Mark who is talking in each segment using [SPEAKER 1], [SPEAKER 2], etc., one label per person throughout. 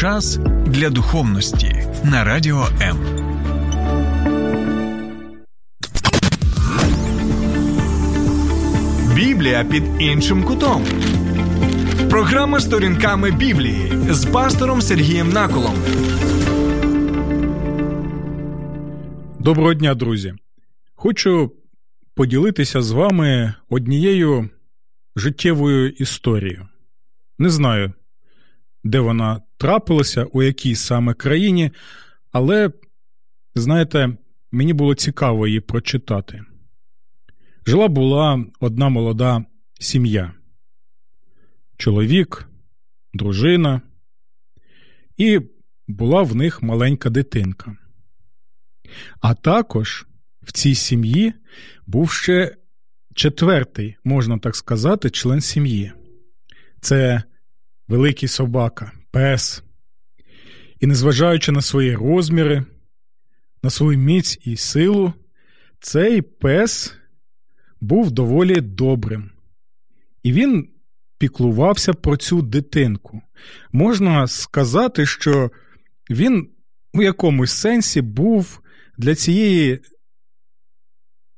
[SPEAKER 1] Час для духовності на радіо М. Біблія під іншим кутом. Програма сторінками Біблії з пастором Сергієм Наколом.
[SPEAKER 2] Доброго дня, друзі. Хочу поділитися з вами однією життєвою історією. Не знаю, де вона трапилася, у якій саме країні, але, знаєте, мені було цікаво її прочитати. Жила була одна молода сім'я, чоловік, дружина, і була в них маленька дитинка. А також в цій сім'ї був ще четвертий, можна так сказати, член сім'ї. Це великий собака, пес. І незважаючи на свої розміри, на свою міць і силу, цей пес був доволі добрим. І він піклувався про цю дитинку. Можна сказати, що він у якомусь сенсі був для цієї.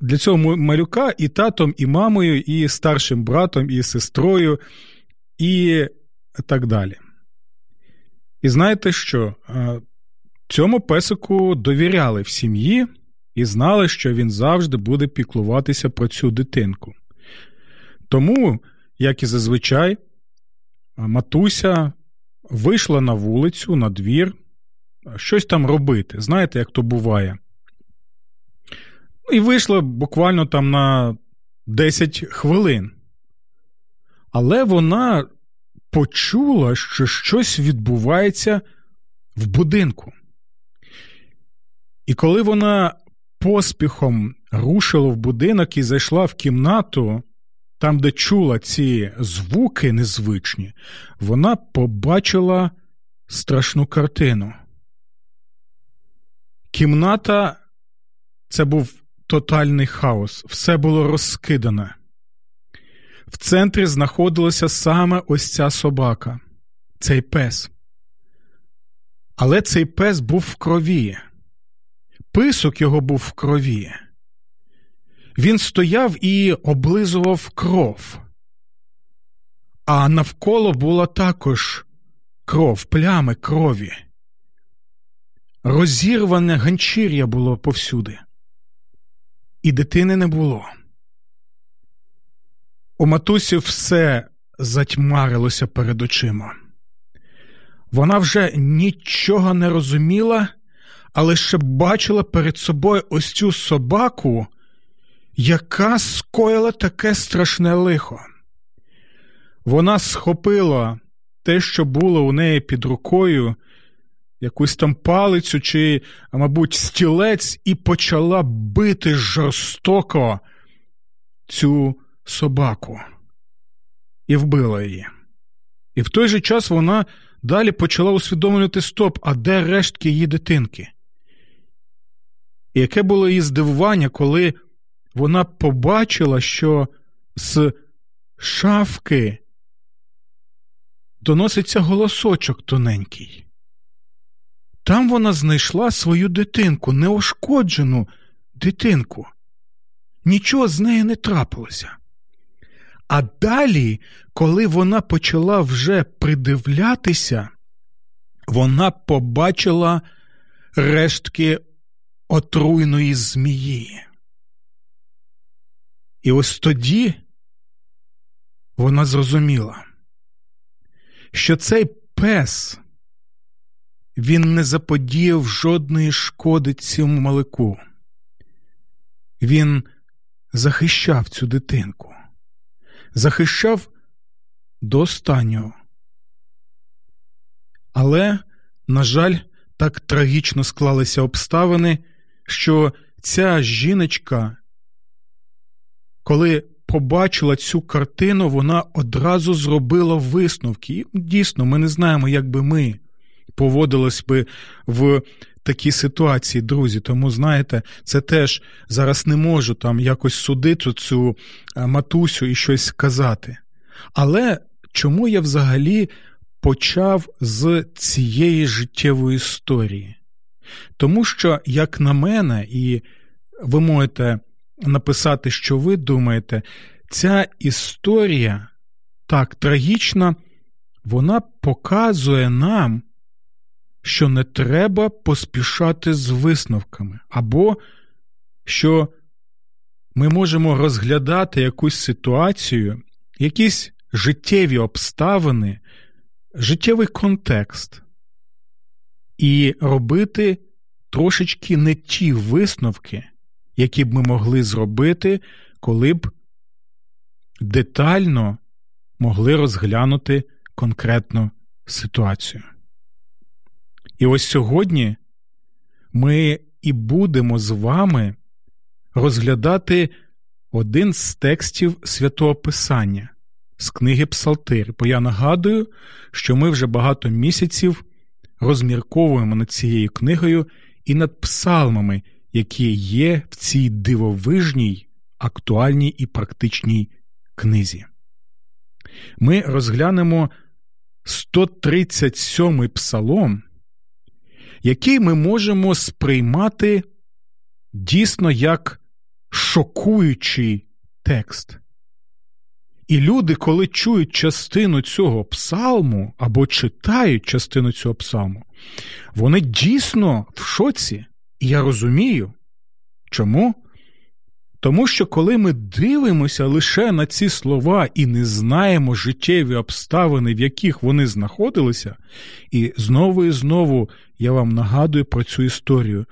[SPEAKER 2] Для цього малюка і татом, і мамою, і старшим братом, і сестрою, і так далі. І знаєте що? Цьому песику довіряли в сім'ї і знали, що він завжди буде піклуватися про цю дитинку. Тому, як і зазвичай, матуся вийшла на вулицю, на двір, щось там робити. Знаєте, як то буває. І вийшла буквально там на 10 хвилин. Але вона почула, що щось відбувається в будинку. І коли вона поспіхом рушила в будинок і зайшла в кімнату, там, де чула ці звуки незвичні, вона побачила страшну картину. Кімната це був тотальний хаос, все було розкидане. В центрі знаходилася саме ось ця собака, цей пес. Але цей пес був в крові. Писок його був в крові. Він стояв і облизував кров. А навколо була також кров, плями крові. Розірване ганчір'я було повсюди. І дитини не було. У матусі все затьмарилося перед очима. Вона вже нічого не розуміла, але ще бачила перед собою ось цю собаку, яка скоїла таке страшне лихо. Вона схопила те, що було у неї під рукою, якусь там палицю чи, мабуть, стілець, і почала бити жорстоко цю собаку і вбила її. І в той же час вона далі почала усвідомлювати стоп, а де рештки її дитинки? І яке було її здивування, коли вона побачила, що з шафки доноситься голосочок тоненький. Там вона знайшла свою дитинку, неошкоджену дитинку. Нічого з нею не трапилося. А далі, коли вона почала вже придивлятися, вона побачила рештки отруйної змії. І ось тоді вона зрозуміла, що цей пес він не заподіяв жодної шкоди цьому малику. Він захищав цю дитинку захищав до останнього. Але, на жаль, так трагічно склалися обставини, що ця жіночка, коли побачила цю картину, вона одразу зробила висновки. І дійсно, ми не знаємо, як би ми поводились би в такі ситуації, друзі. Тому, знаєте, це теж зараз не можу там якось судити цю е, матусю і щось сказати. Але чому я взагалі почав з цієї життєвої історії. Тому що, як на мене, і ви можете написати, що ви думаєте, ця історія так трагічна, вона показує нам, що не треба поспішати з висновками, або що ми можемо розглядати якусь ситуацію, якісь життєві обставини, життєвий контекст і робити трошечки не ті висновки, які б ми могли зробити, коли б детально могли розглянути конкретну ситуацію. І ось сьогодні ми і будемо з вами розглядати один з текстів святого Писання з книги Псалтир. Бо я нагадую, що ми вже багато місяців розмірковуємо над цією книгою і над псалмами, які є в цій дивовижній, актуальній і практичній книзі. Ми розглянемо 137-й псалом, який ми можемо сприймати дійсно як шокуючий текст. І люди, коли чують частину цього псалму або читають частину цього псалму, вони дійсно в шоці. І я розумію. Чому? Тому що коли ми дивимося лише на ці слова і не знаємо життєві обставини, в яких вони знаходилися, і знову і знову я вам нагадую про цю історію,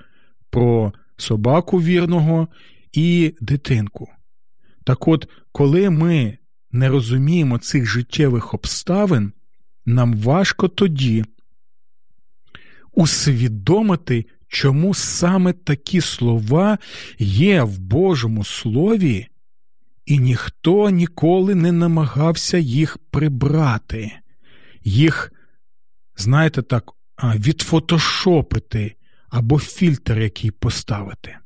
[SPEAKER 2] про собаку вірного і дитинку. Так от, коли ми не розуміємо цих життєвих обставин, нам важко тоді усвідомити, чому саме такі слова є в Божому Слові, і ніхто ніколи не намагався їх прибрати, їх, знаєте так, відфотошопити або фільтр який поставити.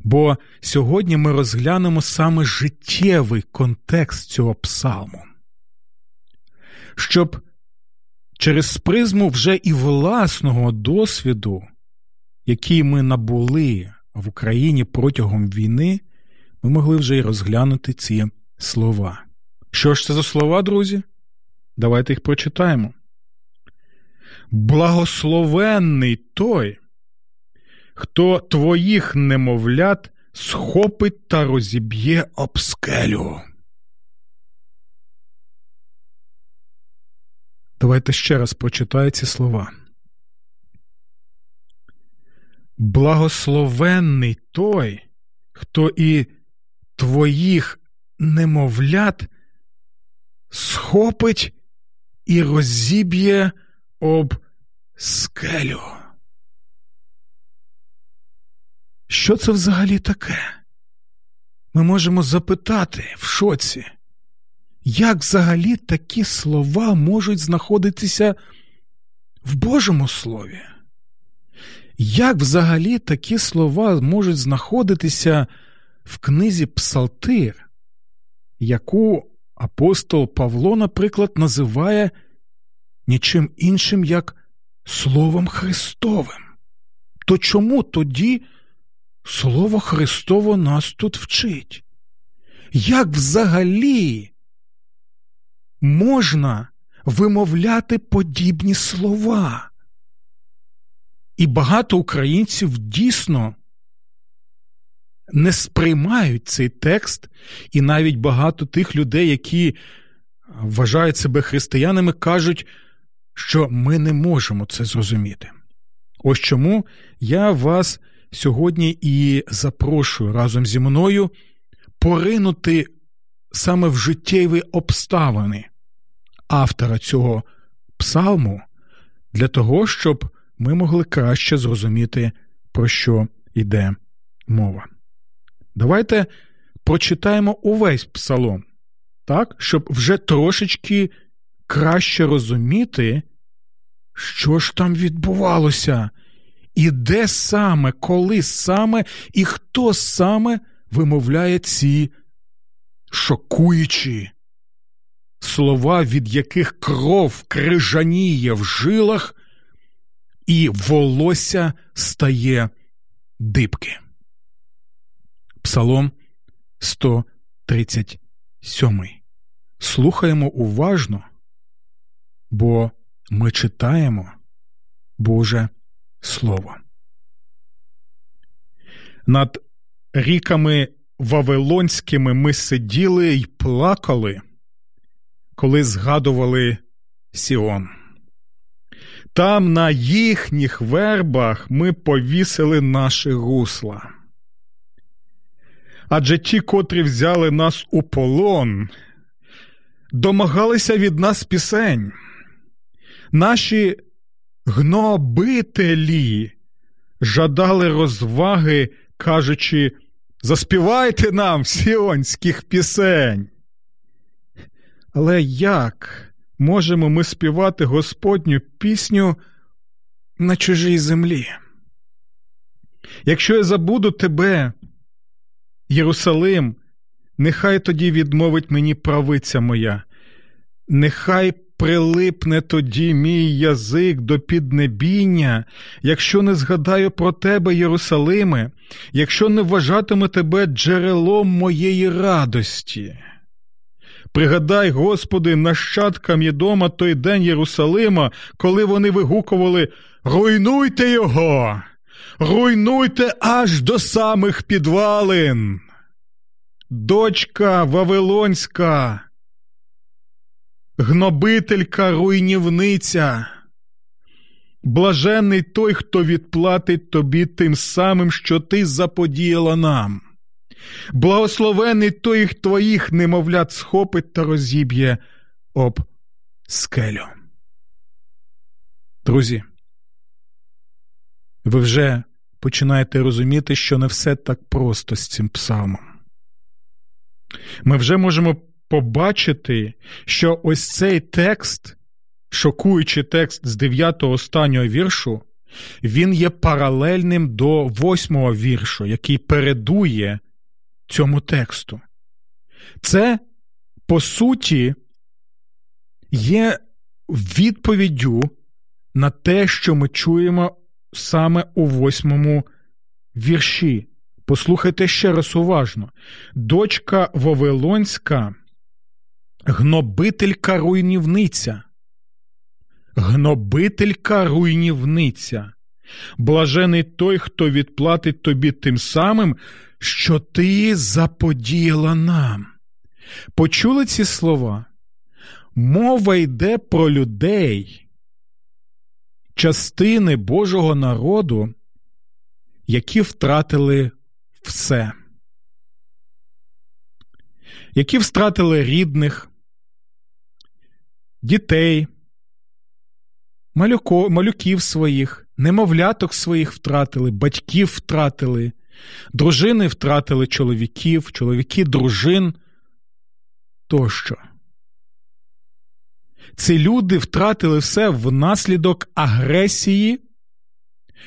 [SPEAKER 2] Бо сьогодні ми розглянемо саме життєвий контекст цього псалму, щоб через призму вже і власного досвіду, який ми набули в Україні протягом війни, ми могли вже й розглянути ці слова. Що ж це за слова, друзі? Давайте їх прочитаємо. Благословенний той, хто твоїх немовлят схопить та розіб'є об скелю. Давайте ще раз прочитаю ці слова. Благословенний той, хто і твоїх немовлят схопить і розіб'є об скелю. Що це взагалі таке? Ми можемо запитати в шоці, як взагалі такі слова можуть знаходитися в Божому Слові? Як взагалі такі слова можуть знаходитися в книзі Псалтир, яку апостол Павло, наприклад, називає нічим іншим як Словом Христовим? То чому тоді Слово Христово нас тут вчить? Як взагалі можна вимовляти подібні слова? І багато українців дійсно не сприймають цей текст, і навіть багато тих людей, які вважають себе християнами, кажуть, що ми не можемо це зрозуміти. Ось чому я вас сьогодні і запрошую разом зі мною поринути саме в життєві обставини автора цього псалму для того, щоб ми могли краще зрозуміти, про що йде мова. Давайте прочитаємо увесь псалом, так, щоб вже трошечки краще розуміти, що ж там відбувалося, і де саме, коли саме і хто саме вимовляє ці шокуючі слова, від яких кров крижаніє в жилах, і волосся стає дибки. Псалом 137. Слухаємо уважно, бо ми читаємо Боже Слово. Над ріками Вавилонськими ми сиділи й плакали, коли згадували Сіон. Там на їхніх вербах ми повісили наші гусла. Адже ті, котрі взяли нас у полон, домагалися від нас пісень. Наші гнобителі жадали розваги, кажучи, заспівайте нам сіонських пісень. Але як можемо ми співати Господню пісню на чужій землі? Якщо я забуду тебе, Єрусалим, нехай тоді відмовить мені правиця моя, нехай прилипне тоді мій язик до піднебіння, якщо не згадаю про тебе, Єрусалиме, якщо не вважатиме тебе джерелом моєї радості. Пригадай, Господи, нащадкам Єдома той день Єрусалима, коли вони вигукували Руйнуйте його, руйнуйте аж до самих підвалин. Дочка Вавилонська, гнобителька руйнівниця. Блаженний той, хто відплатить тобі тим самим, що ти заподіяла нам. Благословений той твоїх немовлят схопить та розіб'є об скелю. Друзі, ви вже починаєте розуміти, що не все так просто з цим псалмом. Ми вже можемо побачити, що ось цей текст, шокуючий текст з 9-го останнього віршу, він є паралельним до восьмого віршу, який передує цьому тексту. Це, по суті, є відповіддю на те, що ми чуємо саме у восьмому вірші. Послухайте ще раз уважно. Дочка Вавилонська, гнобителька руйнівниця. Гнобителька руйнівниця. Блажений той, хто відплатить тобі тим самим, що ти заподіяла нам. Почули ці слова? Мова йде про людей, частини Божого народу, які втратили все, які втратили рідних, дітей, малюко, малюків своїх, немовляток своїх втратили, батьків втратили, дружини втратили чоловіків, чоловіки дружин тощо. Ці люди втратили все внаслідок агресії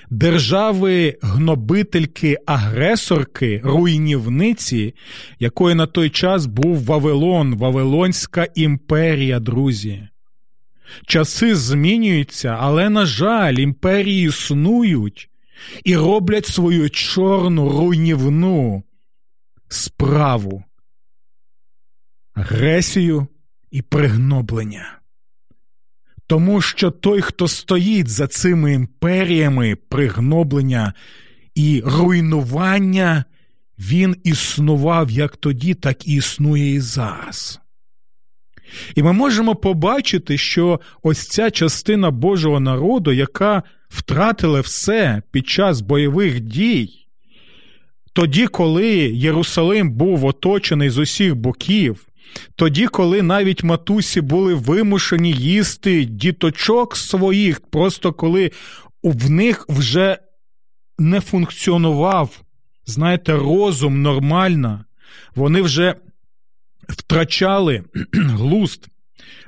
[SPEAKER 2] держави гнобительки агресорки, руйнівниці, якою на той час був Вавилон, Вавилонська імперія, друзі. Часи змінюються, але, на жаль, імперії існують і роблять свою чорну руйнівну справу, агресію і пригноблення. Тому що той, хто стоїть за цими імперіями пригноблення і руйнування, він існував як тоді, так і існує і зараз. І ми можемо побачити, що ось ця частина Божого народу, яка втратила все під час бойових дій, тоді, коли Єрусалим був оточений з усіх боків, тоді, коли навіть матусі були вимушені їсти діточок своїх, просто коли в них вже не функціонував, знаєте, розум нормально, вони вже втрачали глуст,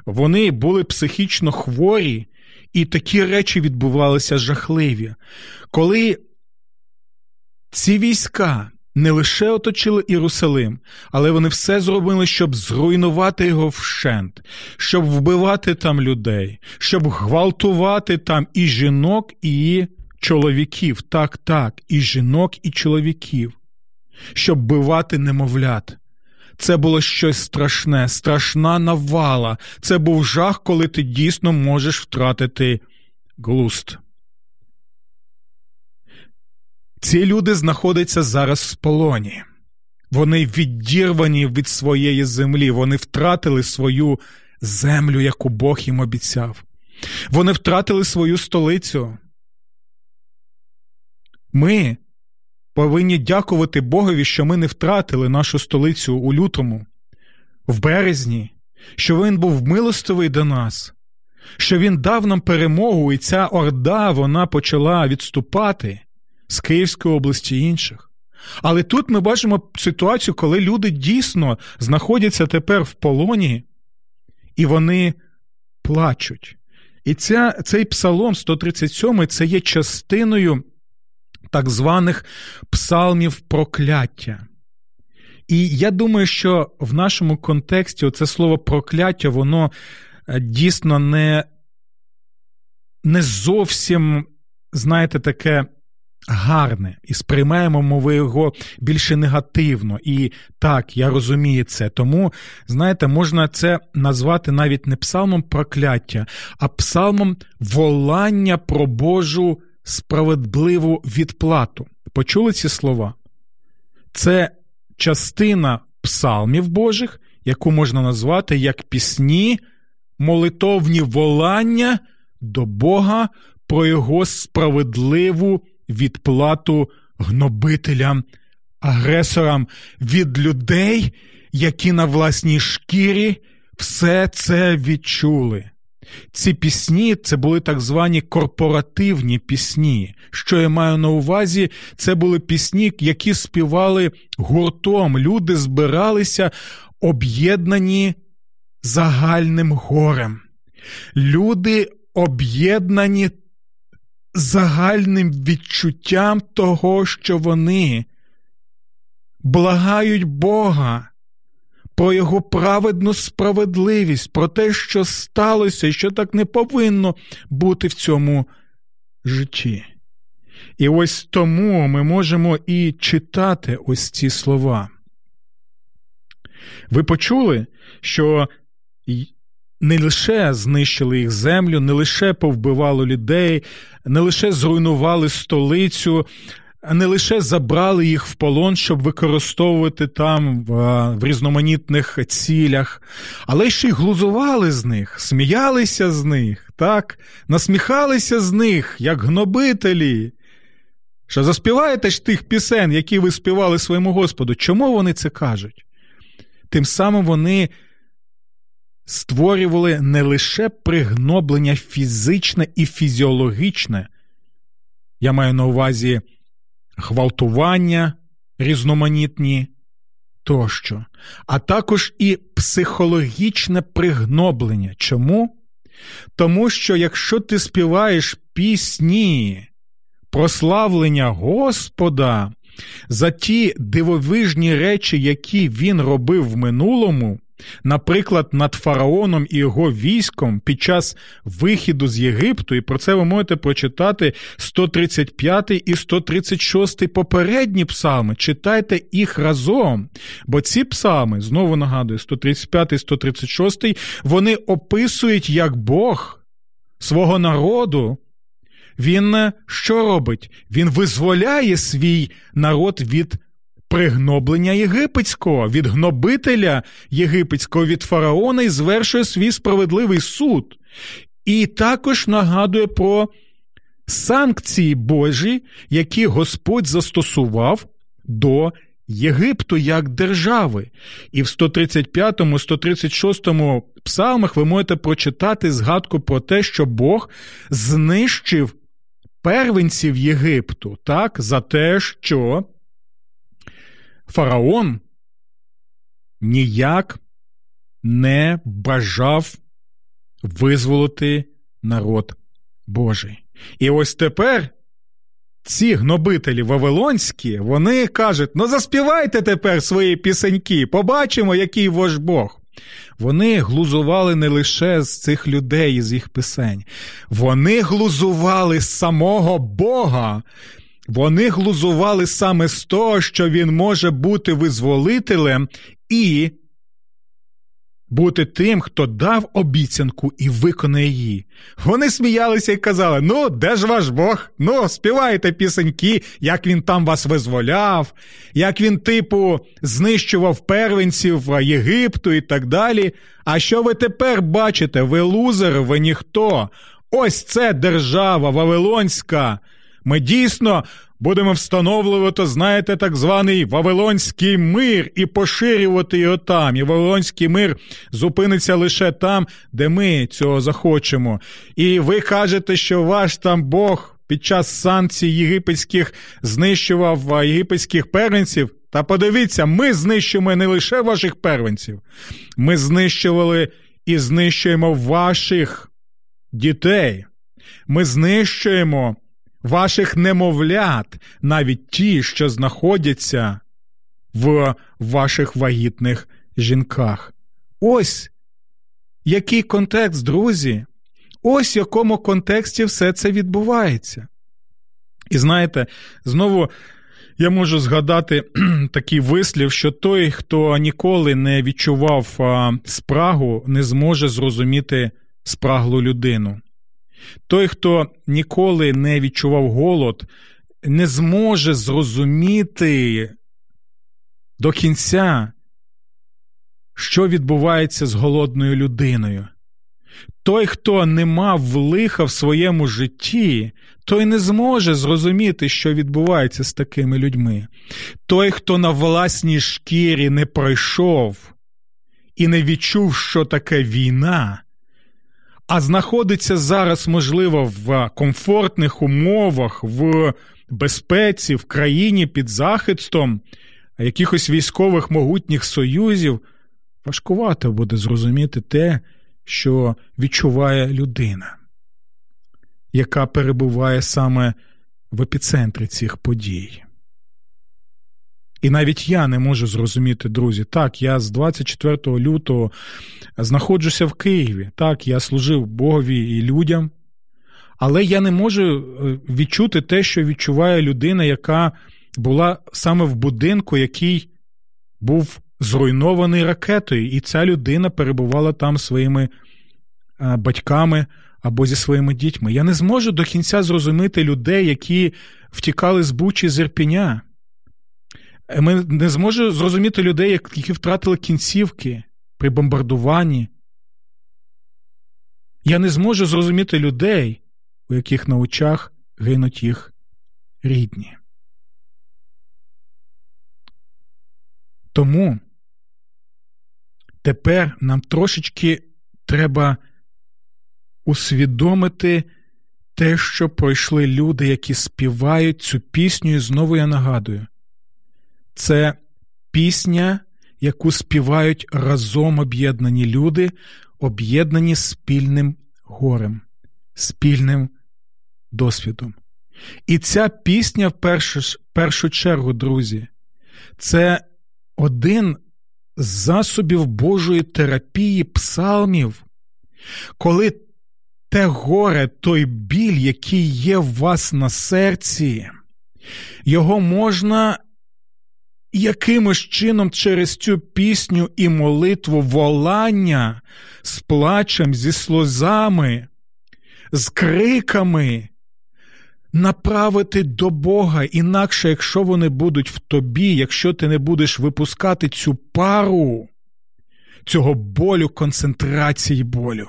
[SPEAKER 2] вони були психічно хворі, і такі речі відбувалися жахливі. Коли ці війська не лише оточили Єрусалим, але вони все зробили, щоб зруйнувати його вщент, щоб вбивати там людей, щоб гвалтувати там і жінок, і чоловіків. Так, так, і жінок, і чоловіків, щоб бивати немовлят. Це було щось страшне, страшна навала. Це був жах, коли ти дійсно можеш втратити глуст. Ці люди знаходяться зараз в полоні. Вони відірвані від своєї землі, вони втратили свою землю, яку Бог їм обіцяв. Вони втратили свою столицю. Ми повинні дякувати Богові, що ми не втратили нашу столицю у лютому, в березні, що Він був милостивий до нас, що Він дав нам перемогу, і ця орда вона почала відступати з Київської області і інших. Але тут ми бачимо ситуацію, коли люди дійсно знаходяться тепер в полоні, і вони плачуть. І ця, цей псалом 137 це є частиною так званих псалмів прокляття. І я думаю, що в нашому контексті це слово прокляття, воно е, дійсно не, не зовсім, знаєте, таке гарне, і сприймаємо ми його більше негативно. І так, я розумію це. Тому, знаєте, можна це назвати навіть не псалмом прокляття, а псалмом волання про Божу справедливу відплату. Почули ці слова? Це частина псалмів Божих, яку можна назвати як пісні, молитовні волання до Бога про його справедливу відплату гнобителям, агресорам від людей, які на власній шкірі все це відчули. Ці пісні це були так звані корпоративні пісні. Що я маю на увазі, це були пісні, які співали гуртом. Люди збиралися об'єднані загальним горем. Люди об'єднані загальним відчуттям того, що вони благають Бога про його праведну справедливість, про те, що сталося і що так не повинно бути в цьому житті. І ось тому ми можемо і читати ось ці слова. Ви почули, що не лише знищили їх землю, не лише повбивали людей, не лише зруйнували столицю, не лише забрали їх в полон, щоб використовувати там в різноманітних цілях, але ще й глузували з них, сміялися з них, так, насміхалися з них, як гнобителі. Що заспіваєте ж тих пісень, які ви співали своєму Господу? Чому вони це кажуть? Тим самим вони створювали не лише пригноблення фізичне і фізіологічне, я маю на увазі гвалтування різноманітні тощо, а також і психологічне пригноблення. Чому? Тому що якщо ти співаєш пісні прославлення Господа за ті дивовижні речі, які він робив в минулому, Наприклад, над фараоном і його військом під час вихіду з Єгипту, і про це ви можете прочитати 135 і 136 попередні псалми. Читайте їх разом. Бо ці псалми, знову нагадую, 135 і 136, вони описують, як Бог свого народу. Він що робить? Він визволяє свій народ від пригноблення єгипетського, від гнобителя єгипетського від фараона і звершує свій справедливий суд. І також нагадує про санкції Божі, які Господь застосував до Єгипту як держави. І в 135, 136 псалмах ви можете прочитати згадку про те, що Бог знищив первенців Єгипту, так, за те, що фараон ніяк не бажав визволити народ Божий. І ось тепер ці гнобителі Вавилонські, вони кажуть: ну заспівайте тепер свої пісеньки, побачимо, який ваш Бог. Вони глузували не лише з цих людей, з їх пісень, вони глузували з самого Бога. Вони глузували саме з того, що він може бути визволителем і бути тим, хто дав обіцянку і виконає її. Вони сміялися і казали: Ну, де ж ваш Бог? Ну, співайте пісеньки, як він там вас визволяв, як він, типу, знищував первенців Єгипту і так далі. А що ви тепер бачите? Ви лузери, ви ніхто. Ось це держава Вавилонська. Ми дійсно будемо встановлювати, знаєте, так званий Вавилонський мир і поширювати його там. І Вавилонський мир зупиниться лише там, де ми цього захочемо. І ви кажете, що ваш там Бог під час санкцій єгипетських знищував єгипетських первенців. Та подивіться, ми знищуємо не лише ваших первенців, ми знищували і знищуємо ваших дітей. Ми знищуємо ваших немовлят, навіть ті, що знаходяться в ваших вагітних жінках. Ось який контекст, друзі. Ось в якому контексті все це відбувається. І знаєте, знову я можу згадати такий вислів, що той, хто ніколи не відчував спрагу, не зможе зрозуміти спраглу людину. Той, хто ніколи не відчував голод, не зможе зрозуміти до кінця, що відбувається з голодною людиною. Той, хто не мав лиха в своєму житті, той не зможе зрозуміти, що відбувається з такими людьми. Той, хто на власній шкірі не пройшов і не відчув, що таке війна, а знаходиться зараз, можливо, в комфортних умовах, в безпеці, в країні під захистом якихось військових могутніх союзів, важкувато буде зрозуміти те, що відчуває людина, яка перебуває саме в епіцентрі цих подій. І навіть я не можу зрозуміти, друзі. Так, я з 24 лютого знаходжуся в Києві. Так, я служив Богові і людям, але я не можу е, відчути те, що відчуває людина, яка була саме в будинку, який був зруйнований ракетою, і ця людина перебувала там своїми е, батьками або зі своїми дітьми. Я не зможу до кінця зрозуміти людей, які втікали з Бучі з Ірпіня. Ми не зможемо зрозуміти людей, які втратили кінцівки при бомбардуванні. Я не зможу зрозуміти людей, у яких на очах гинуть їх рідні. Тому тепер нам трошечки треба усвідомити те, що пройшли люди, які співають цю пісню, і знову я нагадую це пісня, яку співають разом об'єднані люди, об'єднані спільним горем, спільним досвідом. І ця пісня, в першу, першу чергу, друзі, це один з засобів Божої терапії псалмів, коли те горе, той біль, який є в вас на серці, його можна якимось чином через цю пісню і молитву волання з плачем, зі сльозами, з криками направити до Бога, інакше, якщо вони будуть в тобі, якщо ти не будеш випускати цю пару цього болю, концентрації болю,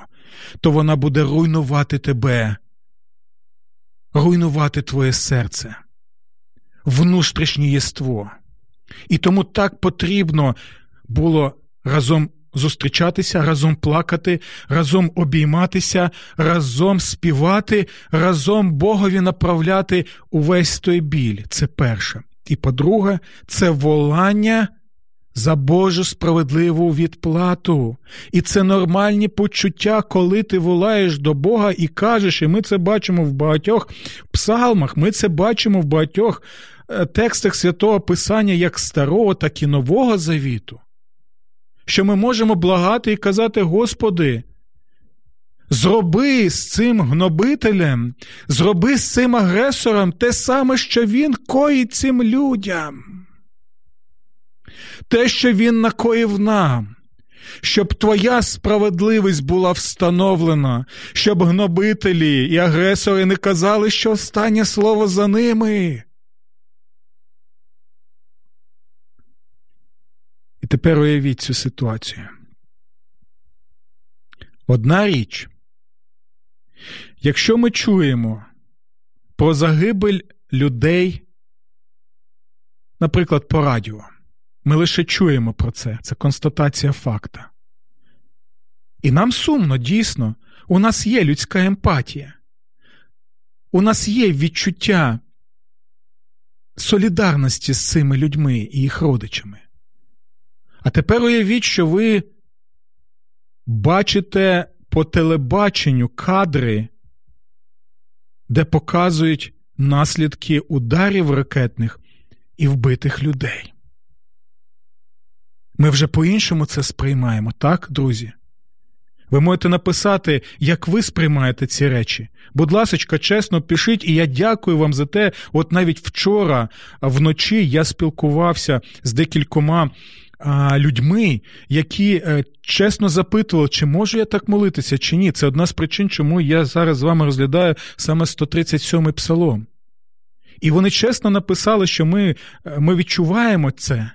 [SPEAKER 2] то вона буде руйнувати тебе, руйнувати твоє серце, внутрішнє єство. І тому так потрібно було разом зустрічатися, разом плакати, разом обійматися, разом співати, разом Богові направляти увесь той біль. Це перше. І по-друге, це волання за Божу справедливу відплату. І це нормальні почуття, коли ти волаєш до Бога і кажеш, і ми це бачимо в багатьох псалмах, ми це бачимо в багатьох текстах святого Писання як Старого, так і Нового Завіту. Що ми можемо благати і казати, Господи, Зроби з цим гнобителем, зроби з цим агресором те саме, що він коїть цим людям. Те, що він накоїв нам, щоб твоя справедливість була встановлена, щоб гнобителі і агресори не казали, що останнє слово за ними. Тепер уявіть цю ситуацію. Одна річ. Якщо ми чуємо про загибель людей, наприклад, по радіо, ми лише чуємо про це, це констатація факта. І нам сумно, дійсно, у нас є людська емпатія, у нас є відчуття солідарності з цими людьми і їх родичами. А тепер уявіть, що ви бачите по телебаченню кадри, де показують наслідки ударів ракетних і вбитих людей. Ми вже по-іншому це сприймаємо, так, друзі? Ви можете написати, як ви сприймаєте ці речі. Будь ласка, чесно пишіть, і я дякую вам за те. От навіть вчора вночі я спілкувався з декількома людьми, які е, чесно запитували, чи можу я так молитися, чи ні. Це одна з причин, чому я зараз з вами розглядаю саме 137-й псалом. І вони чесно написали, що ми, е, ми відчуваємо це.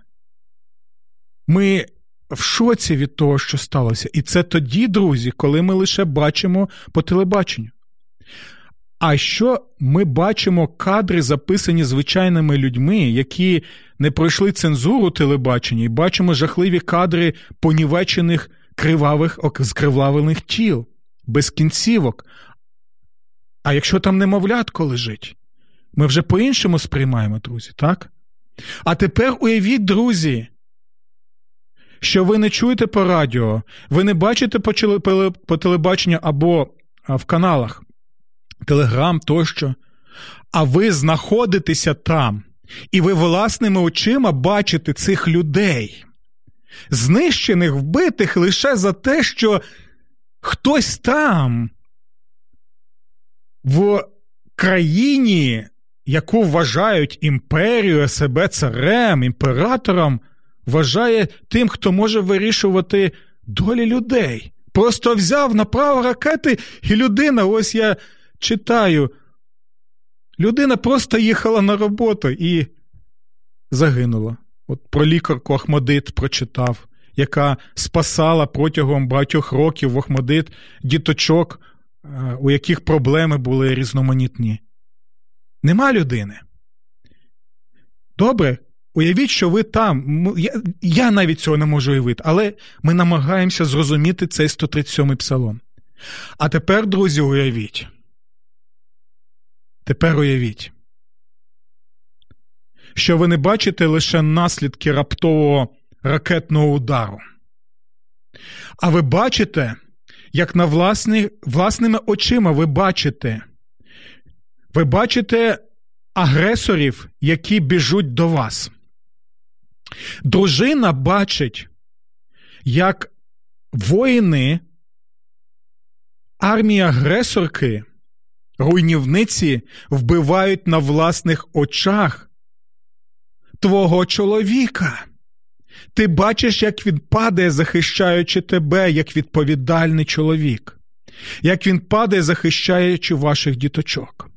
[SPEAKER 2] Ми в шоці від того, що сталося. І це тоді, друзі, коли ми лише бачимо по телебаченню. А що ми бачимо кадри, записані звичайними людьми, які не пройшли цензуру телебачення, і бачимо жахливі кадри понівечених кривавих скривлавлених тіл, без кінцівок. А якщо там немовлятко лежить, ми вже по-іншому сприймаємо, друзі, так? А тепер уявіть, друзі, що ви не чуєте по радіо, ви не бачите по телебаченню або в каналах Телеграм тощо, а ви знаходитеся там, і ви власними очима бачите цих людей, знищених, вбитих лише за те, що хтось там, в країні, яку вважають імперією, себе царем, імператором, вважає тим, хто може вирішувати долі людей. Просто взяв направо ракети, і людина, ось я читаю. Людина просто їхала на роботу і загинула. От про лікарку Ахмадит прочитав, яка спасала протягом багатьох років в Ахмадит діточок, е, у яких проблеми були різноманітні. Нема людини. Добре, уявіть, що ви там. Я, я навіть цього не можу уявити, але ми намагаємося зрозуміти цей 137-й псалом. А тепер, друзі, уявіть. Тепер уявіть, що ви не бачите лише наслідки раптового ракетного удару, а ви бачите, як на власні, власними очима ви бачите, ви бачите агресорів, які біжуть до вас. Дружина бачить, як воїни армії агресорки руйнівниці вбивають на власних очах твого чоловіка. Ти бачиш, як він падає, захищаючи тебе, як відповідальний чоловік, як він падає, захищаючи ваших діточок.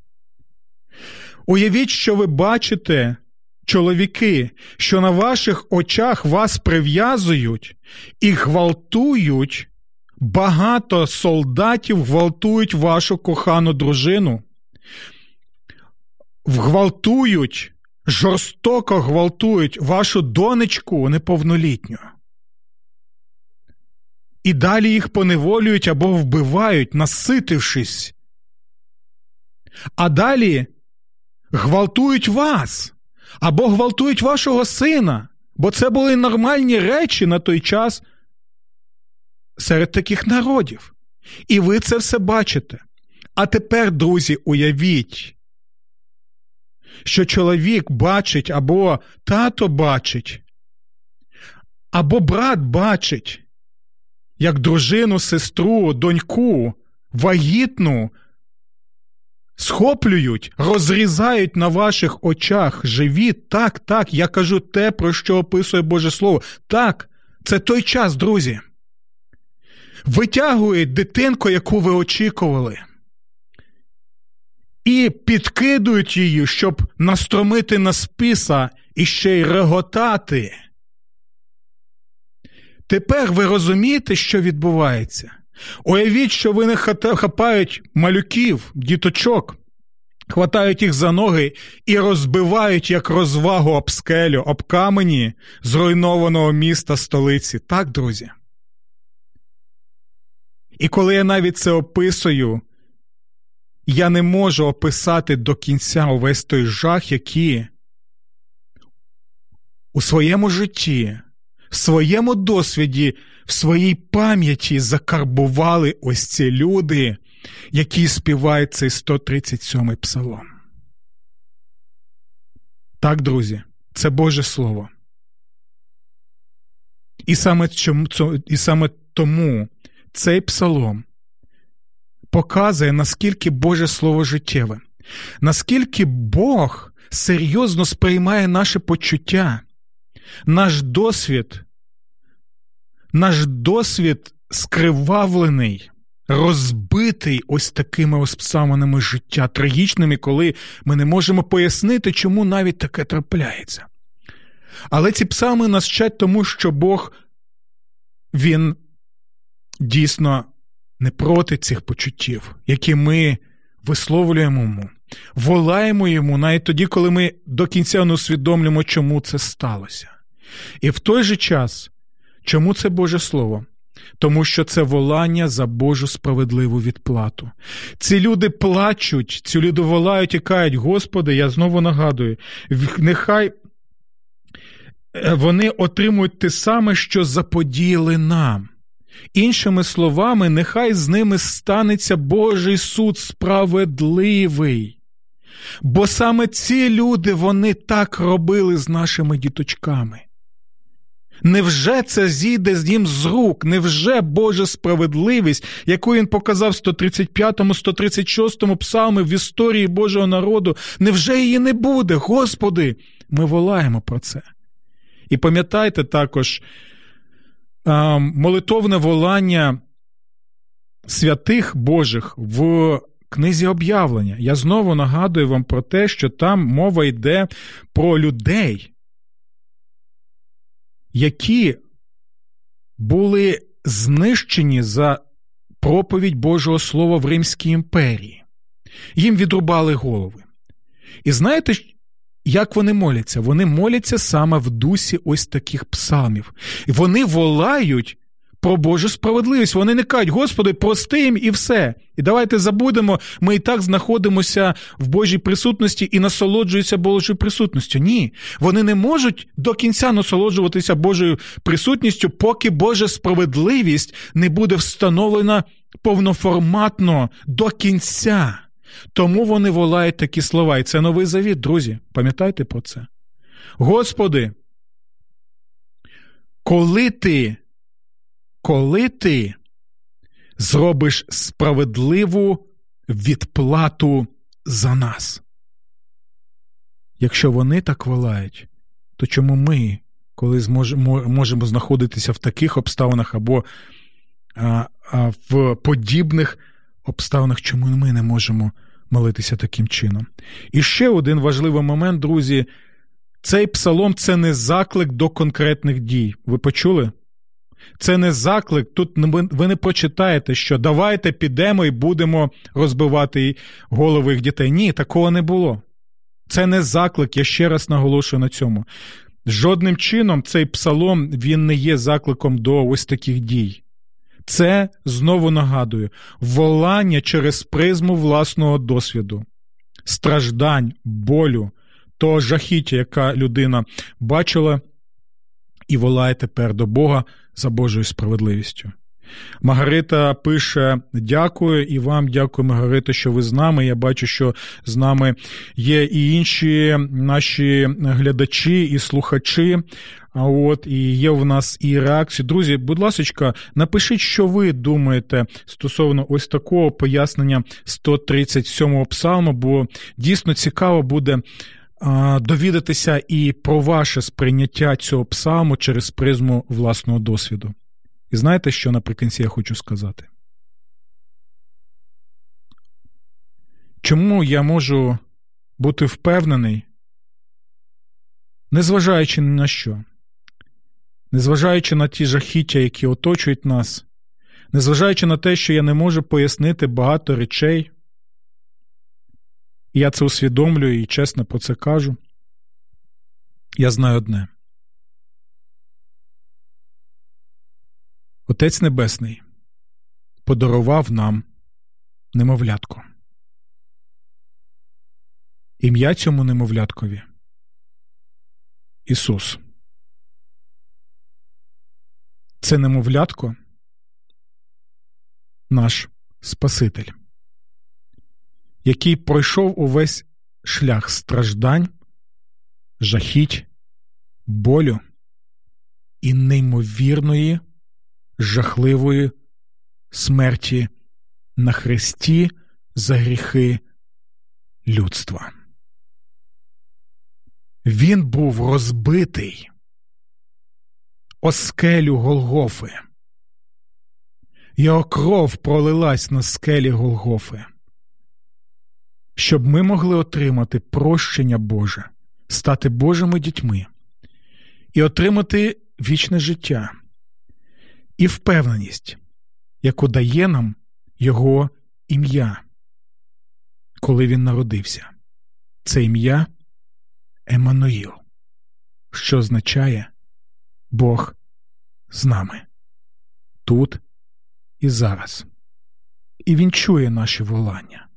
[SPEAKER 2] Уявіть, що ви бачите, чоловіки, що на ваших очах вас прив'язують і гвалтують Багато солдатів гвалтують вашу кохану дружину, вгвалтують, жорстоко гвалтують вашу донечку неповнолітню. І далі їх поневолюють або вбивають, наситившись. А далі гвалтують вас або гвалтують вашого сина, Бо це були нормальні речі на той час серед таких народів. І ви це все бачите. А тепер, друзі, уявіть, що чоловік бачить, або тато бачить, або брат бачить, як дружину, сестру, доньку, вагітну схоплюють, розрізають на ваших очах живіт. Так, так, я кажу те, про що описує Боже Слово. Так, це той час, друзі. Витягують дитинку, яку ви очікували. І підкидують її, щоб настромити на списа і ще й реготати. Тепер ви розумієте, що відбувається? Уявіть, що вони хапають малюків, діточок, хватають їх за ноги і розбивають як розвагу об скелю, об камені зруйнованого міста столиці. Так, друзі? І коли я навіть це описую, я не можу описати до кінця увесь той жах, який у своєму житті, в своєму досвіді в своїй пам'яті закарбували ось ці люди, які співають цей 137-й псалом. Так, друзі, це Боже Слово. І саме, чому, і саме тому цей псалом показує, наскільки Боже Слово життєве, наскільки Бог серйозно сприймає наше почуття, наш досвід наш досвід скривавлений, розбитий ось такими обставинами життя, трагічними, коли ми не можемо пояснити, чому навіть таке трапляється. Але ці псалми нас вчать тому, що Бог, Він дійсно не проти цих почуттів, які ми висловлюємо йому, волаємо йому навіть тоді, коли ми до кінця не усвідомлюємо, чому це сталося. І в той же час Чому це Боже Слово? Тому що це волання за Божу справедливу відплату. Ці люди плачуть, ці люди волають і кають, Господи, я знову нагадую, нехай е, вони отримують те саме, що заподіяли нам. Іншими словами, нехай з ними станеться Божий суд справедливий. Бо саме ці люди вони так робили з нашими діточками. Невже це зійде з ним з рук? Невже Божа справедливість, яку він показав в 135, 136 псалмі в історії Божого народу, невже її не буде? Господи, ми волаємо про це. І пам'ятайте також молитовне волання святих Божих в книзі об'явлення. Я знову нагадую вам про те, що там мова йде про людей які були знищені за проповідь Божого Слова в Римській імперії. Їм відрубали голови. І знаєте, як вони моляться? Вони моляться саме в дусі ось таких псалмів. Вони волають про Божу справедливість. Вони не кажуть, Господи, прости їм і все. І давайте забудемо, ми і так знаходимося в Божій присутності і насолоджуються Божою присутністю. Ні, вони не можуть до кінця насолоджуватися Божою присутністю, поки Божа справедливість не буде встановлена повноформатно до кінця. Тому вони волають такі слова. І це новий завіт, друзі. Пам'ятайте про це. Господи, коли ти коли ти зробиш справедливу відплату за нас. Якщо вони так волають, то чому ми, коли можемо знаходитися в таких обставинах або а, а, в подібних обставинах, чому ми не можемо молитися таким чином? І ще один важливий момент, друзі. Цей псалом це не заклик до конкретних дій. Ви почули? Це не заклик. Тут ви не прочитаєте, що давайте підемо і будемо розбивати голови їх дітей. Ні, такого не було. Це не заклик, я ще раз наголошую на цьому. Жодним чином цей псалом він не є закликом до ось таких дій. Це знову нагадую волання через призму власного досвіду, страждань, болю, того жахіття, яка людина бачила і волає тепер до Бога за Божою справедливістю. Маргарита пише: дякую і вам дякую, Маргарита, що ви з нами. Я бачу, що з нами є і інші наші глядачі і слухачі. А от і є в нас і реакції. Друзі, будь ласка, напишіть, що ви думаєте стосовно ось такого пояснення 137-го псалму, бо дійсно цікаво буде довідатися і про ваше сприйняття цього псалму через призму власного досвіду. І знаєте, що наприкінці я хочу сказати? Чому я можу бути впевнений, незважаючи ні на що, незважаючи на ті жахіття, які оточують нас, незважаючи на те, що я не можу пояснити багато речей, я це усвідомлюю і чесно про це кажу, я знаю одне. Отець Небесний подарував нам немовлятко. Ім'я цьому немовляткові Ісус. Це немовлятко наш Спаситель, який пройшов увесь шлях страждань, жахіть, болю і неймовірної жахливої смерті на хресті за гріхи людства. Він був розбитий о скелю Голгофи. Його кров пролилась на скелі Голгофи, щоб ми могли отримати прощення Боже, стати Божими дітьми і отримати вічне життя і впевненість, яку дає нам Його ім'я, коли він народився. Це ім'я Еммануїл, що означає Бог з нами тут і зараз. І Він чує наші волання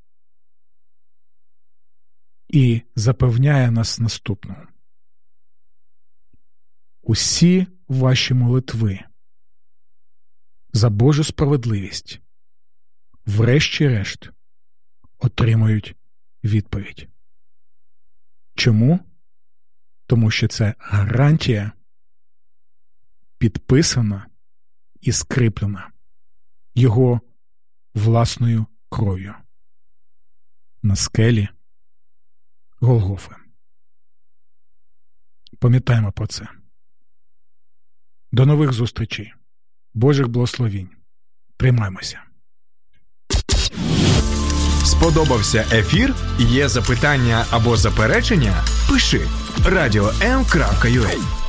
[SPEAKER 2] і запевняє нас наступного. Усі ваші молитви за Божу справедливість, врешті-решт, отримують відповідь. Чому? Тому що це гарантія підписана і скріплена його власною кров'ю на скелі Голгофи. Пам'ятаємо про це. До нових зустрічей. Божих благословінь. Приймаймося.
[SPEAKER 1] Сподобався ефір? Є запитання або заперечення? Пиши радіом.ua